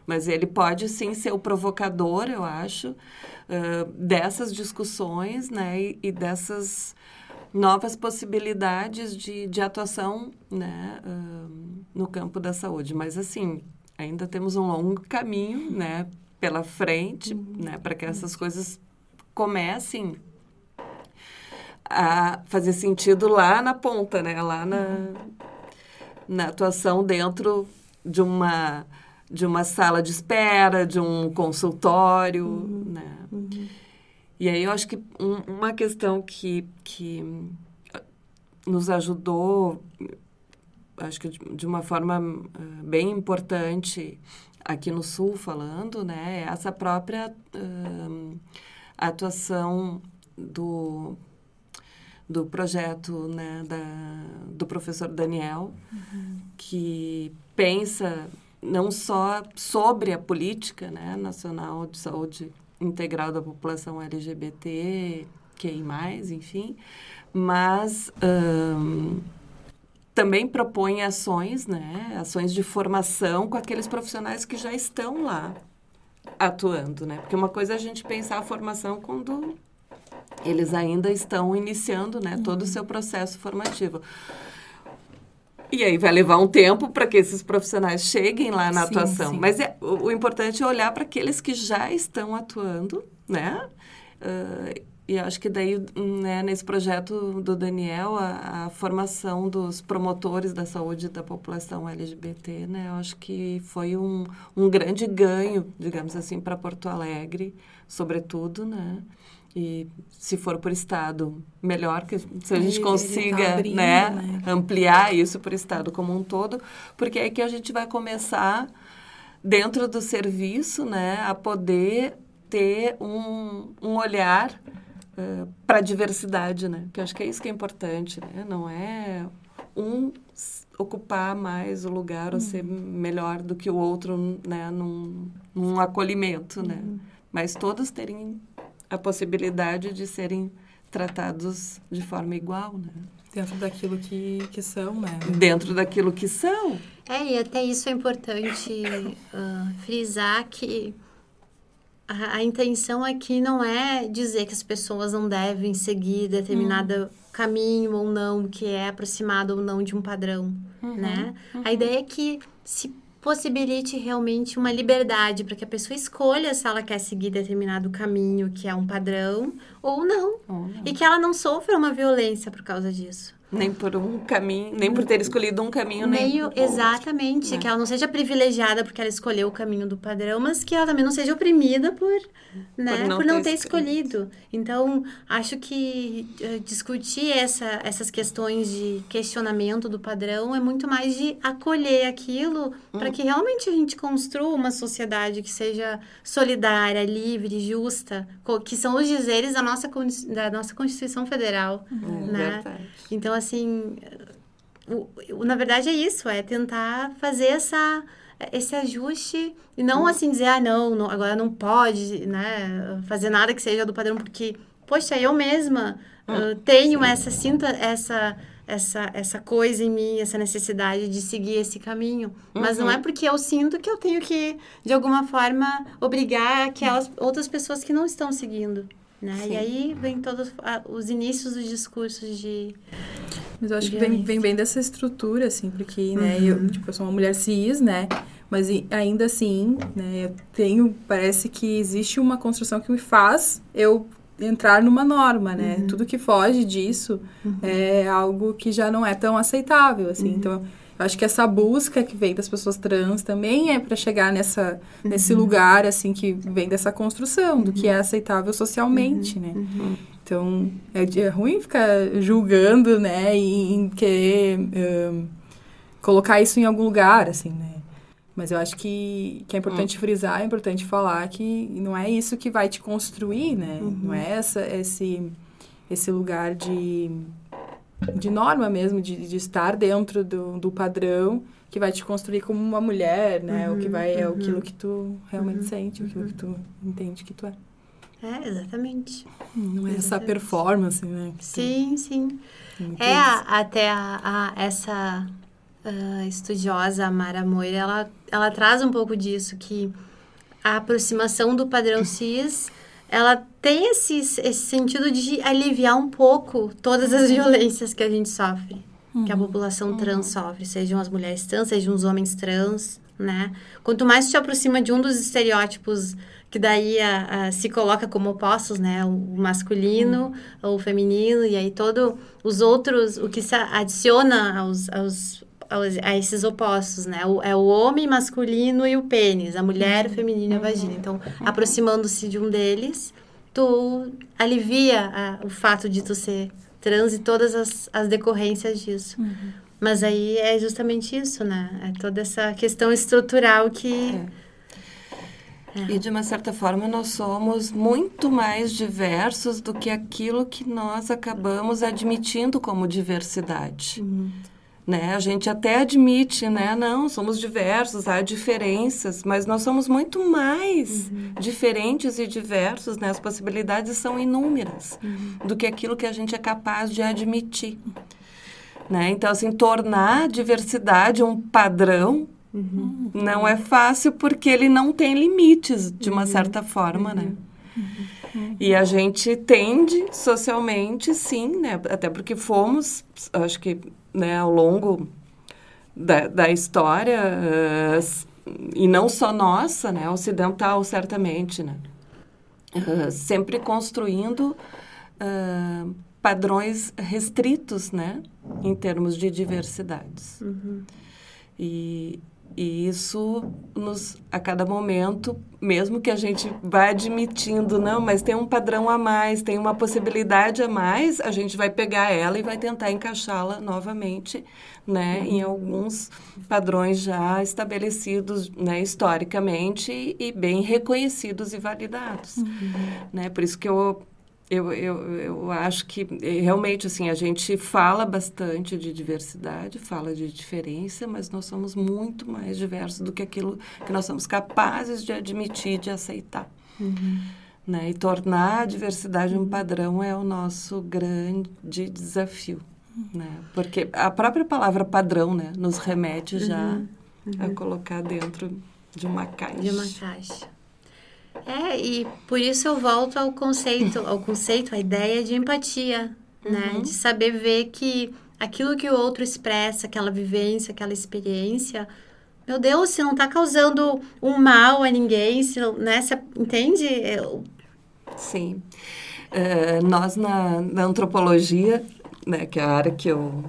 [SPEAKER 5] Mas ele pode sim ser o provocador, eu acho, uh, dessas discussões, né? E, e, dessas novas possibilidades de, de atuação, né? Uh, no campo da saúde. Mas assim, ainda temos um longo caminho, né? Pela frente, né? Para que essas coisas comecem a fazer sentido lá na ponta, né? Lá na, na atuação dentro de uma de uma sala de espera, de um consultório, uhum. né? Uhum. E aí eu acho que um, uma questão que, que nos ajudou, acho que de uma forma uh, bem importante aqui no Sul falando, né? É essa própria uh, atuação do do projeto né, da, do professor Daniel, uhum. que pensa não só sobre a política né, nacional de saúde integral da população LGBT, QI+, enfim, mas um, também propõe ações, né, ações de formação com aqueles profissionais que já estão lá atuando, né? Porque uma coisa é a gente pensar a formação quando eles ainda estão iniciando né, todo o seu processo formativo. E aí vai levar um tempo para que esses profissionais cheguem lá na sim, atuação. Sim. Mas é, o, o, importante é olhar para aqueles que já estão atuando, né? Uh, e acho que daí, né, nesse projeto do Daniel, a, a, formação dos promotores da saúde da população LGBT, né? Eu acho que foi um, um grande ganho, digamos assim, para Porto Alegre, sobretudo, né? E se for por estado, melhor que se a gente tá consiga tá abrindo, né, né, ampliar isso para o estado como um todo, porque é que a gente vai começar dentro do serviço, né, a poder ter um, um olhar uh, para a diversidade, né? Que eu acho que é isso que é importante, né? Não é um ocupar mais o lugar ou ser melhor do que o outro, né, num, num acolhimento, né? Uhum. Mas todos terem a possibilidade de serem tratados de forma igual, né?
[SPEAKER 3] Dentro daquilo que, que são, né?
[SPEAKER 5] Dentro daquilo que são.
[SPEAKER 4] É, e até isso é importante uh, frisar que a, a, intenção aqui não é dizer que as pessoas não devem seguir determinado hum. caminho ou não, que é aproximado ou não de um padrão, uhum, né? Uhum. A ideia é que se possibilite realmente uma liberdade para que a pessoa escolha se ela quer seguir determinado caminho que é um padrão ou não. Ou não. E que ela não sofra uma violência por causa disso.
[SPEAKER 5] Nem por um caminho, nem por ter escolhido um caminho, nem, nem
[SPEAKER 4] Exatamente, outro, né? que ela não seja privilegiada porque ela escolheu o caminho do padrão, mas que ela também não seja oprimida por, né, por não, por não ter, ter escolhido. Então, acho que uh, discutir essa, essas questões de questionamento do padrão é muito mais de acolher aquilo hum. para que realmente a gente construa uma sociedade que seja solidária, livre, justa, que são os dizeres da nossa, da nossa Constituição Federal, hum, né? Verdade. Então, assim, o, o, na verdade é isso, é tentar fazer essa esse ajuste e não hum. assim dizer, ah, não, não, agora não pode, né, fazer nada que seja do padrão, porque, poxa, eu mesma hum. tenho Sim. essa, sinto essa, essa, essa coisa em mim, essa necessidade de seguir esse caminho. Uhum. Mas não é uhum. porque eu sinto que eu tenho que, de alguma forma, obrigar aquelas outras pessoas que não estão seguindo. Né? E aí vem todos os inícios dos discursos de.
[SPEAKER 3] Mas eu acho que vem, vem bem dessa estrutura, assim, porque, né, uhum. eu, tipo, eu sou uma mulher cis, né? Mas ainda assim, né, eu tenho. Parece que existe uma construção que me faz eu entrar numa norma, né? Uhum. Tudo que foge disso uhum. é algo que já não é tão aceitável, assim. Uhum. Então eu acho que essa busca que vem das pessoas trans também é para chegar nessa, uhum. nesse lugar, assim, que vem dessa construção do que é aceitável socialmente, né? Uhum. Uhum. Então, é, é, ruim ficar julgando, né? E, e querer um, colocar isso em algum lugar, assim, né? Mas eu acho que, que é importante hum. frisar, é importante falar que não é isso que vai te construir, né? Uhum. Não é essa, esse, esse lugar de de norma mesmo, de, de estar dentro do, do padrão que vai te construir como uma mulher, né? o que vai é aquilo que tu realmente sente, aquilo que tu entende que tu é.
[SPEAKER 4] É, exatamente.
[SPEAKER 3] Não é essa
[SPEAKER 4] Exatamente.
[SPEAKER 3] performance, né? tu-
[SPEAKER 4] Sim, sim. É, a- até a, a- essa ah, estudiosa Mara Moira, ela, ela traz um pouco disso, que a aproximação do padrão <coughs> cis, ela tem esse, esse sentido de aliviar um pouco todas as violências que a gente sofre, que a população trans sofre, sejam as mulheres trans, sejam os homens trans, né? Quanto mais te aproxima de um dos estereótipos que daí a, a- se coloca como opostos, né? O masculino, o feminino, e aí todo os outros, o que se adiciona aos, aos, aos- a esses opostos, né? O, é o homem masculino e o pênis, a mulher, o feminino e a vagina. Então, aproximando-se de um deles, tu alivia a- o fato de tu ser trans e todas as, as decorrências disso. Mas aí é justamente isso, né? É toda essa questão estrutural que...
[SPEAKER 5] E de uma certa forma nós somos muito mais diversos do que aquilo que nós acabamos admitindo como diversidade. Né? A gente até admite, né? Não, somos diversos, há diferenças, mas nós somos muito mais diferentes e diversos, né? As possibilidades são inúmeras do que aquilo que a gente é capaz de admitir. Né? Então, assim, tornar a diversidade um padrão não é fácil porque ele não tem limites, de uma certa forma, né? E a gente tende socialmente, sim, né? Até porque fomos, acho que, né, ao longo da, da história, s- e não só nossa, né? Ocidental, certamente, né? Eh, sempre construindo ah, padrões restritos, né? Em termos de diversidades. E, e isso nos a cada momento, mesmo que a gente vá admitindo, não, mas tem um padrão a mais, tem uma possibilidade a mais, a gente vai pegar ela e vai tentar encaixá-la novamente, né, em alguns padrões já estabelecidos, né, historicamente e, bem reconhecidos e validados, né? Por isso que eu eu, eu, eu acho que eh, realmente assim a gente fala bastante de diversidade, fala de diferença, mas nós somos muito mais diversos do que aquilo que nós somos capazes de admitir, de aceitar. Né? E tornar a diversidade um padrão é o nosso grande desafio. Né? Porque a própria palavra padrão né, nos remete já a colocar dentro de uma caixa.
[SPEAKER 4] de uma caixa. É, e por isso eu volto ao conceito, ao conceito, à ideia de empatia, né? De saber ver que aquilo que o outro expressa, aquela vivência, aquela experiência, meu Deus, se não tá causando um mal a ninguém, se não, né? Se, entende? Eu-
[SPEAKER 5] Sim. Eh, nós, na, na antropologia, né, que é a área que eu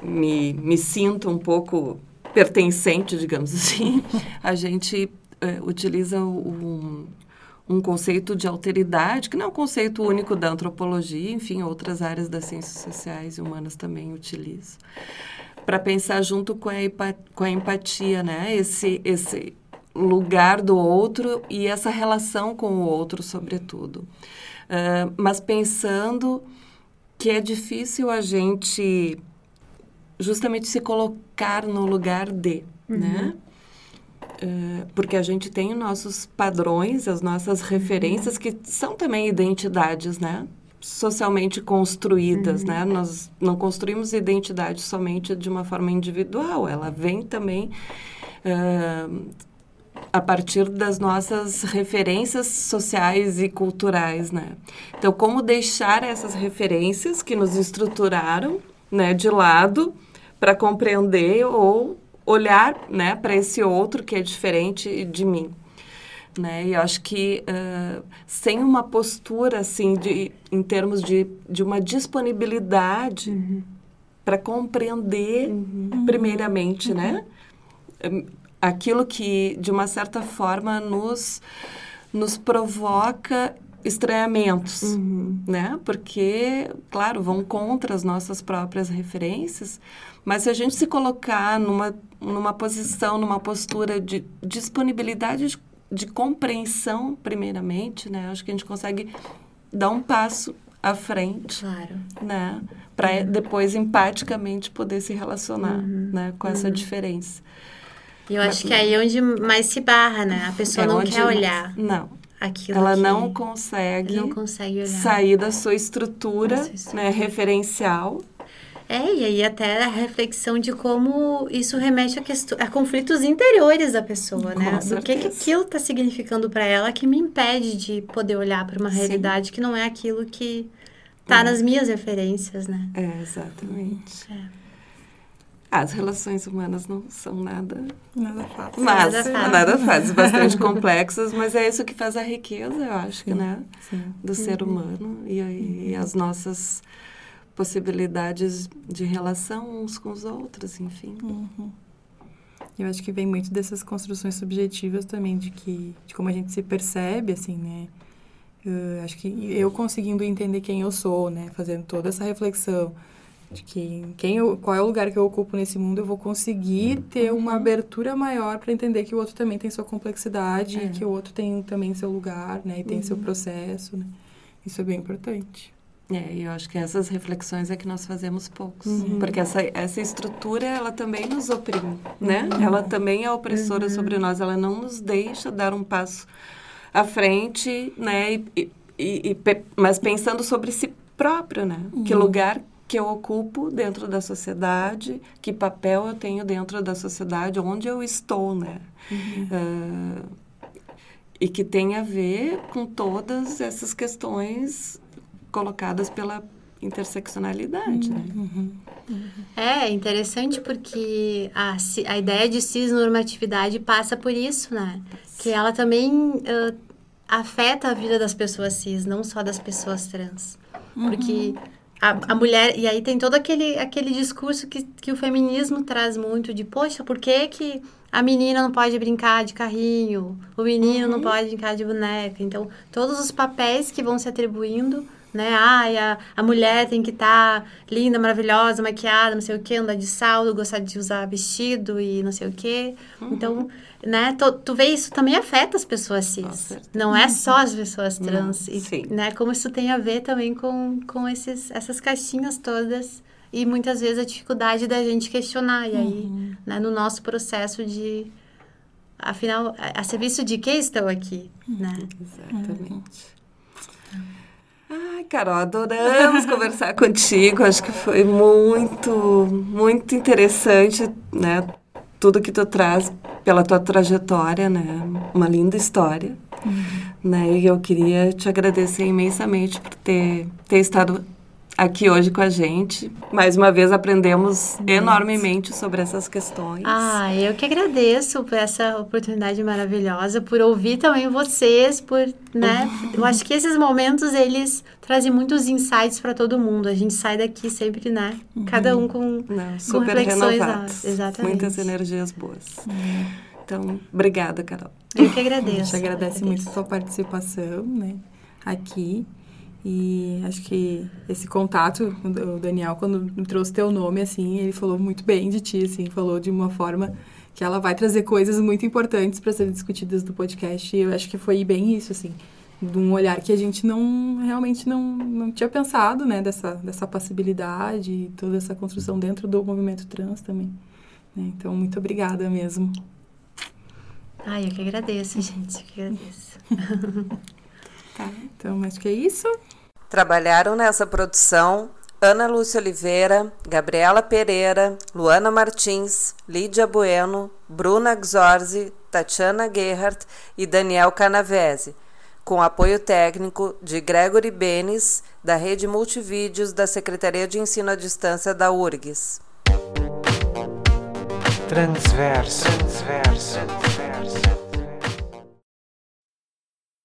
[SPEAKER 5] me, me sinto um pouco pertencente, digamos assim, <laughs> a gente eh, utiliza um, um conceito de alteridade, que não é um conceito único da antropologia, enfim, outras áreas das ciências sociais e humanas também utilizam, para pensar junto com a, com a empatia, né? Esse, esse lugar do outro e essa relação com o outro, sobretudo. Ah, mas pensando que é difícil a gente justamente se colocar no lugar de, né? Eh, porque a gente tem os nossos padrões, as nossas referências, que são também identidades, né? Socialmente construídas, né? Nós não construímos identidade somente de uma forma individual, ela vem também eh, a partir das nossas referências sociais e culturais, né? Então, como deixar essas referências que nos estruturaram, né, de lado para compreender ou olhar, né, para esse outro que é diferente de mim, né? E eu acho que ah, sem uma postura assim de em termos de, de uma disponibilidade para compreender primeiramente, né? Hum, Aquilo que de uma certa forma nos nos provoca estranhamentos, né? Porque, claro, vão contra as nossas próprias referências, mas se a gente se colocar numa, numa posição, numa postura de disponibilidade de, de compreensão, primeiramente, né? Acho que a gente consegue dar um passo à frente,
[SPEAKER 4] Claro.
[SPEAKER 5] né? Para depois empaticamente poder se relacionar,
[SPEAKER 4] Uhum.
[SPEAKER 5] né? Com essa diferença.
[SPEAKER 4] E eu acho que aí é onde mais se barra, né? A pessoa
[SPEAKER 5] É
[SPEAKER 4] não quer olhar
[SPEAKER 5] Não,
[SPEAKER 4] aquilo
[SPEAKER 5] ela não consegue
[SPEAKER 4] não consegue
[SPEAKER 5] sair da sua estrutura,
[SPEAKER 4] Da sua estrutura.
[SPEAKER 5] né, referencial.
[SPEAKER 4] É, e aí até a reflexão de como isso remete a, questão, a conflitos interiores da pessoa,
[SPEAKER 5] Com
[SPEAKER 4] né? Do que, que
[SPEAKER 5] certeza.
[SPEAKER 4] aquilo está significando para ela que me impede de poder olhar para uma
[SPEAKER 5] Sim.
[SPEAKER 4] realidade que não é aquilo que tá
[SPEAKER 5] É.
[SPEAKER 4] nas minhas referências, né?
[SPEAKER 5] É, exatamente.
[SPEAKER 4] É.
[SPEAKER 5] As relações humanas não são nada
[SPEAKER 3] Nada fácil.
[SPEAKER 5] Mas,
[SPEAKER 4] Nada fácil.
[SPEAKER 5] nada fácil, bastante <laughs> complexas, mas é isso que faz a riqueza, eu acho, que, né?
[SPEAKER 3] Sim.
[SPEAKER 5] Do ser humano e, e as nossas possibilidades de relação uns com os outros, enfim.
[SPEAKER 3] Eu acho que vem muito dessas construções subjetivas também, de que de como a gente se percebe, assim, né? Eu acho que eu conseguindo entender quem eu sou, né? Fazendo toda essa reflexão de que quem eu, qual é o lugar que eu ocupo nesse mundo, eu vou conseguir ter uma abertura maior para entender que o outro também tem sua complexidade,
[SPEAKER 5] É.
[SPEAKER 3] e que o outro tem também seu lugar, né? E tem seu processo, né? Isso é bem importante.
[SPEAKER 5] É, e eu acho que essas reflexões é que nós fazemos poucos.
[SPEAKER 3] Uhum.
[SPEAKER 5] Porque essa, essa estrutura, ela também nos oprime, né? Ela também é opressora sobre nós, ela não nos deixa dar um passo à frente, né? E, e- e- mas pensando sobre si próprio, né? Que lugar que eu ocupo dentro da sociedade, que papel eu tenho dentro da sociedade, onde eu estou, né? Ah, e que tem a ver com todas essas questões colocadas pela interseccionalidade, né?
[SPEAKER 4] É interessante porque a, a ideia de cisnormatividade passa por isso, né? Que ela também ah, afeta a vida das pessoas cis, não só das pessoas trans. Porque a, a mulher... E aí tem todo aquele, aquele discurso que, que o feminismo traz muito de... Poxa, por que que a menina não pode brincar de carrinho? O menino não pode brincar de boneca? Então, todos os papéis que vão se atribuindo né? Ai, a, a mulher tem que estar linda, maravilhosa, maquiada, não sei o quê, andar de salto, gostar de usar vestido e não sei o quê. Então, né, tu, tu vê isso também afeta as pessoas cis. Não é só as pessoas trans. E,
[SPEAKER 5] sim.
[SPEAKER 4] né, como isso tem a ver também com, com esses, essas caixinhas todas. E muitas vezes a dificuldade da gente questionar. E aí, né, no nosso processo de... Afinal, a, a serviço de que estou aqui, né?
[SPEAKER 5] Exatamente. Ai, Carol, adoramos conversar contigo. Acho que foi muito, muito interessante, né? Tudo que tu traz pela tua trajetória, né? Uma linda história, né? E eu queria te agradecer imensamente por ter, ter estado aqui hoje com a gente. Mais uma vez aprendemos enormemente sobre essas questões.
[SPEAKER 4] Ah, eu que agradeço por essa oportunidade maravilhosa, por ouvir também vocês, por, né? Eu acho que esses momentos eles trazem muitos insights para todo mundo. A gente sai daqui sempre, né? Cada um com,
[SPEAKER 5] Não,
[SPEAKER 4] com
[SPEAKER 5] super
[SPEAKER 4] reflexões.
[SPEAKER 5] renovados.
[SPEAKER 4] ah, Exatamente.
[SPEAKER 5] Muitas energias boas. Então, obrigada, Carol.
[SPEAKER 4] Eu que
[SPEAKER 3] A
[SPEAKER 4] agradeço.
[SPEAKER 3] gente agradece muito a sua participação, né, aqui. E acho que esse contato, o Daniel, quando me trouxe teu nome, assim, ele falou muito bem de ti, assim, falou de uma forma que ela vai trazer coisas muito importantes para serem discutidas no podcast. E eu acho que foi bem isso, assim, de um olhar que a gente não, realmente não, não tinha pensado, né, dessa, dessa possibilidade e toda essa construção dentro do movimento trans também. né. Então, muito obrigada mesmo.
[SPEAKER 4] Ai, eu que agradeço, gente. Eu que agradeço. <laughs>
[SPEAKER 3] Tá, então acho que é isso.
[SPEAKER 5] Trabalharam nessa produção Ana Lúcia Oliveira, Gabriela Pereira, Luana Martins, Lídia Bueno, Bruna Gzorzi, Tatiana Gerhardt e Daniel Canavese, com apoio técnico de Gregory Benes, da Rede Multivídeos da Secretaria de Ensino à Distância da URGS.
[SPEAKER 1] transverso, transverso.